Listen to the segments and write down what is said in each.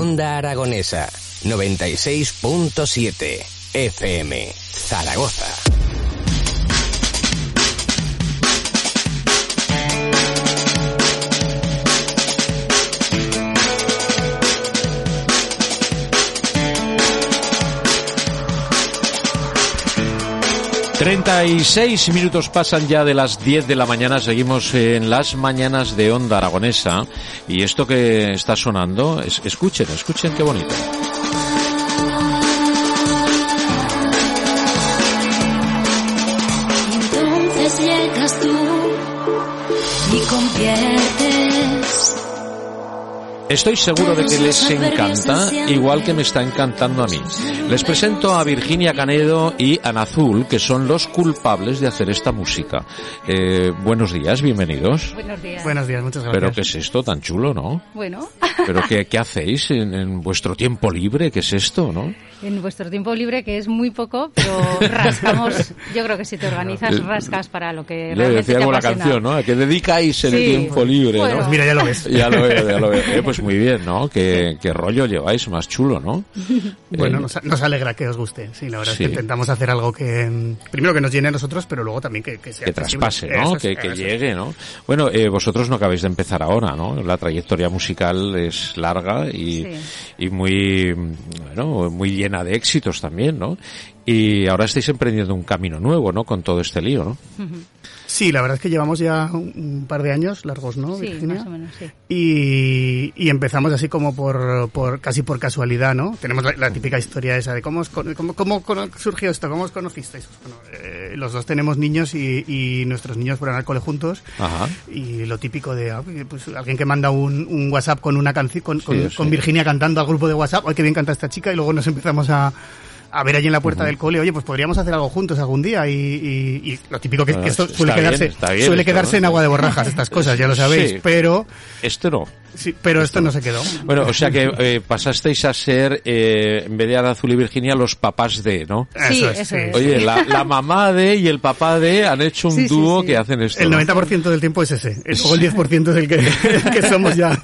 Onda Aragonesa 96.7 FM Zaragoza. 36 minutos pasan ya de las 10 de la mañana, seguimos en las mañanas de Onda Aragonesa y esto que está sonando, escuchen, escuchen qué bonito. Entonces llegas tú y Estoy seguro de que les encanta, igual que me está encantando a mí. Les presento a Virginia Canedo y Ana Azul, que son los culpables de hacer esta música. Eh, buenos días, bienvenidos. Buenos días. Buenos días, muchas gracias. Pero ¿qué es esto tan chulo, no? Bueno. ¿Pero qué, qué hacéis en, en, vuestro tiempo libre? ¿Qué es esto, no? En vuestro tiempo libre, que es muy poco, pero rascamos. Yo creo que si te organizas, eh, rascas para lo que realmente decía te la canción, ¿no? ¿A dedicáis el tiempo libre, bueno. no? Pues mira, ya lo ves. Ya lo veo, ya lo veo. Eh, pues muy bien, ¿no? ¿Qué, qué rollo lleváis más chulo, ¿no? Bueno, eh, nos, nos, alegra que os guste. Sí, la verdad sí. es que intentamos hacer algo que, primero que nos llene a nosotros, pero luego también que, que sea Que traspase, ¿no? Es, que, que llegue, ¿no? Bueno, eh, vosotros no acabáis de empezar ahora, ¿no? La trayectoria musical es larga y, sí. y muy, bueno, muy llena de éxitos también, ¿no? Y ahora estáis emprendiendo un camino nuevo, ¿no? Con todo este lío, ¿no? Uh -huh. Sí, la verdad es que llevamos ya un par de años largos, ¿no, sí, Virginia? Más o menos, sí. Y, y empezamos así como por, por casi por casualidad, ¿no? Tenemos la, la típica historia esa de cómo, os, cómo, cómo, surgió esto, cómo os conocisteis. Bueno, eh, los dos tenemos niños y, y, nuestros niños fueron al cole juntos. Ajá. Y lo típico de ah, pues, alguien que manda un, un WhatsApp con una canción, con, con, sí, con sí. Virginia cantando al grupo de WhatsApp, ¡ay, qué bien canta esta chica! Y luego nos empezamos a a ver allí en la puerta uh -huh. del cole, oye, pues podríamos hacer algo juntos algún día y, y, y lo típico que, que esto suele quedarse, bien, bien, suele quedarse en agua de borrajas estas cosas, ya lo sabéis, sí. pero esto no. Sí, pero esto, no se quedó. Bueno, o sea que eh, pasasteis a ser, eh, en vez de Ana Azul y Virginia, los papás de, ¿no? Sí, eso es. Eso es. Oye, la, la, mamá de y el papá de han hecho un sí, dúo sí, que hacen esto. El ¿no? 90% del tiempo es ese. Luego el 10% es el que, el que somos ya.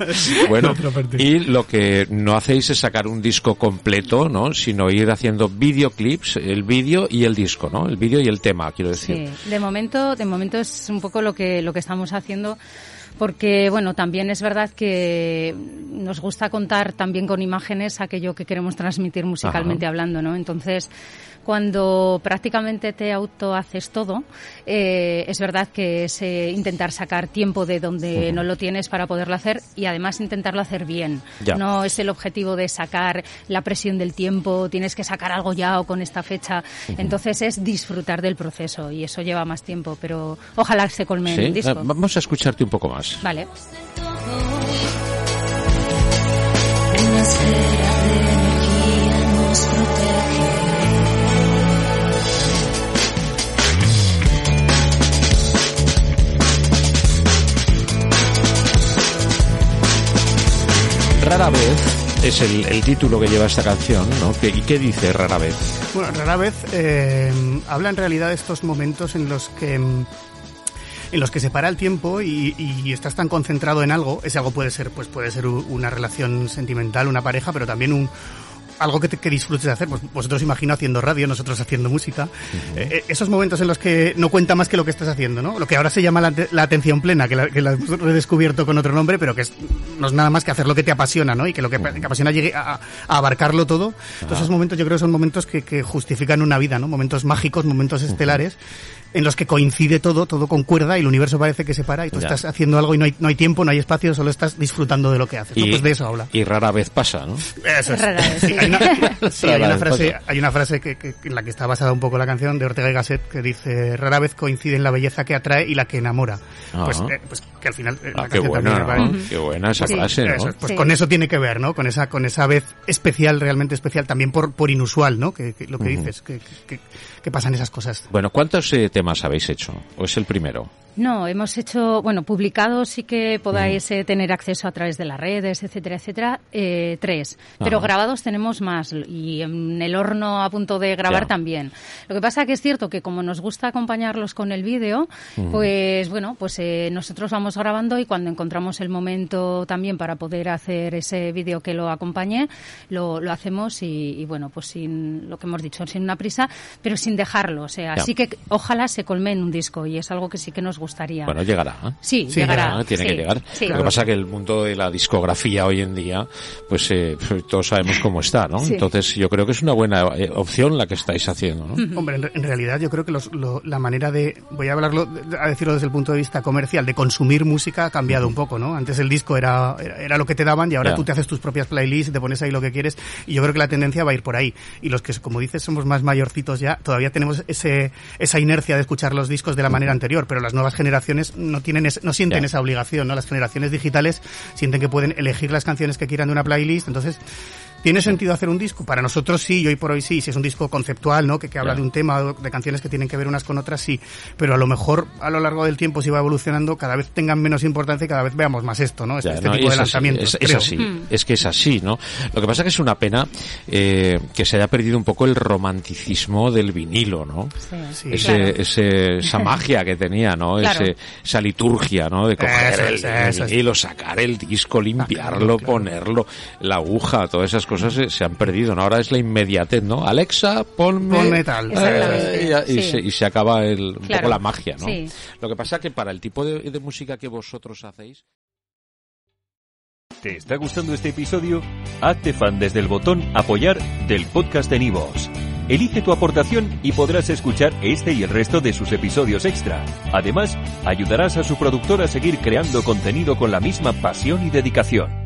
Bueno, y lo que no hacéis es sacar un disco completo, ¿no? Sino ir haciendo videoclips, el vídeo y el disco, ¿no? El vídeo y el tema, quiero decir. Sí, de momento, de momento es un poco lo que, lo que estamos haciendo porque bueno, también es verdad que nos gusta contar también con imágenes aquello que queremos transmitir musicalmente Ajá. hablando, ¿no? Entonces, cuando prácticamente te auto haces todo, eh, es verdad que es eh, intentar sacar tiempo de donde uh -huh. no lo tienes para poderlo hacer y además intentarlo hacer bien. Ya. No es el objetivo de sacar la presión del tiempo, tienes que sacar algo ya o con esta fecha. Uh -huh. Entonces es disfrutar del proceso y eso lleva más tiempo, pero ojalá se colme ¿Sí? el disco. Vamos a escucharte un poco más. Vale. Una esfera de energía nos protege. Rara vez es el, el, título que lleva esta canción, ¿no? ¿Qué, ¿Y qué dice Rara vez? Bueno, Rara vez eh, habla en realidad de estos momentos en los que en los que se para el tiempo y, y, estás tan concentrado en algo, ese algo puede ser, pues puede ser una relación sentimental, una pareja, pero también un, algo que, te, que, disfrutes de hacer. Pues vosotros imagino haciendo radio, nosotros haciendo música. Uh -huh. eh, esos momentos en los que no cuenta más que lo que estás haciendo, ¿no? Lo que ahora se llama la, la atención plena, que la, que la, he redescubierto con otro nombre, pero que es, no es nada más que hacer lo que te apasiona, ¿no? Y que lo que, uh -huh. que apasiona llegue a, a, abarcarlo todo. Uh -huh. Entonces esos momentos yo creo que son momentos que, que, justifican una vida, ¿no? Momentos mágicos, momentos estelares en los que coincide todo, todo concuerda y el universo parece que se para y tú ya. estás haciendo algo y no hay, no hay tiempo, no hay espacio, solo estás disfrutando de lo que haces. Y, ¿no? Pues de eso habla. Y rara vez pasa, ¿no? Eso es. Rara vez, sí. hay una, sí, hay una frase, hay una frase que, que, en la que está basada un poco la canción de Ortega y Gasset que dice rara vez coincide en la belleza que atrae y la que enamora. Pues, eh, pues, que al final eh, ah, la qué buena. Qué buena esa sí. frase, ¿no? Eso, pues sí. con eso tiene que ver, ¿no? Con esa, con esa vez especial, realmente especial, también por, por inusual, ¿no? Que, lo que uh -huh. dices, que, que, pasan esas cosas. Bueno, ¿cuántos eh, temas habéis hecho? ¿O es el primero? No, hemos hecho, bueno, publicados sí que podáis eh, tener acceso a través de las redes, etcétera, etcétera, eh, tres. Pero grabados tenemos más y en el horno a punto de grabar también. Lo que pasa que es cierto que como nos gusta acompañarlos con el vídeo, pues bueno, pues eh, nosotros vamos grabando y cuando encontramos el momento también para poder hacer ese vídeo que lo acompañe, lo, lo hacemos y, y, bueno, pues sin lo que hemos dicho, sin una prisa, pero sin dejarlo. O sea, sí que ojalá se colme en un disco y es algo que sí que nos gustaría. Bueno, llegará. ¿eh? Sí, Sí, llegará. Llegará, tiene sí, que llegar. sí. Lo que pasa es que el mundo de la discografía hoy en día, pues eh, todos sabemos cómo está, ¿no? Sí. Entonces yo creo que es una buena eh, opción la que estáis haciendo, ¿no? Hombre, en, re- en realidad yo creo que los- lo- la manera de, voy a hablarlo, a decirlo desde el punto de vista comercial, de consumir música ha cambiado un poco, ¿no? Antes el disco era, era, era lo que te daban y ahora tú te haces tus propias playlists, te pones ahí lo que quieres y yo creo que la tendencia va a ir por ahí. Y los que, como dices, somos más mayorcitos ya, todavía tenemos ese, esa inercia de escuchar los discos de la manera anterior, pero las nuevas generaciones no tienen, es- no sienten esa obligación, ¿no? Las generaciones digitales sienten que pueden elegir las canciones que quieran de una playlist, entonces ¿Tiene sentido hacer un disco? Para nosotros sí, y hoy por hoy sí, si es un disco conceptual, ¿no? Que, que habla de un tema, de canciones que tienen que ver unas con otras, sí. Pero a lo mejor a lo largo del tiempo, si va evolucionando, cada vez tengan menos importancia y cada vez veamos más esto, ¿no? Este, Ya, este ¿no? tipo de es así, lanzamientos. es, es es que es así, ¿no? Lo que pasa que es una pena eh, que se haya perdido un poco el romanticismo del vinilo, ¿no? Sí, Sí, ese, claro. ese- esa magia que tenía, ¿no? Claro. Ese, esa liturgia, ¿no? De coger Eso el, es, es. vinilo, sacar el disco, limpiarlo, claro. ponerlo, la aguja, todas esas cosas se, se han perdido, ¿no? Ahora es la inmediatez, ¿no? Alexa, ponme... Ponme tal. Exactamente, Eh, y, y sí. se, y se acaba el, un poco la magia, ¿no? sí. Lo que pasa que para el tipo de, de música que vosotros hacéis, ¿Te está gustando este episodio? Hazte fan desde el botón Apoyar del podcast de Nivos. Elige tu aportación y podrás escuchar este y el resto de sus episodios extra. Además, ayudarás a su productor a seguir creando contenido con la misma pasión y dedicación.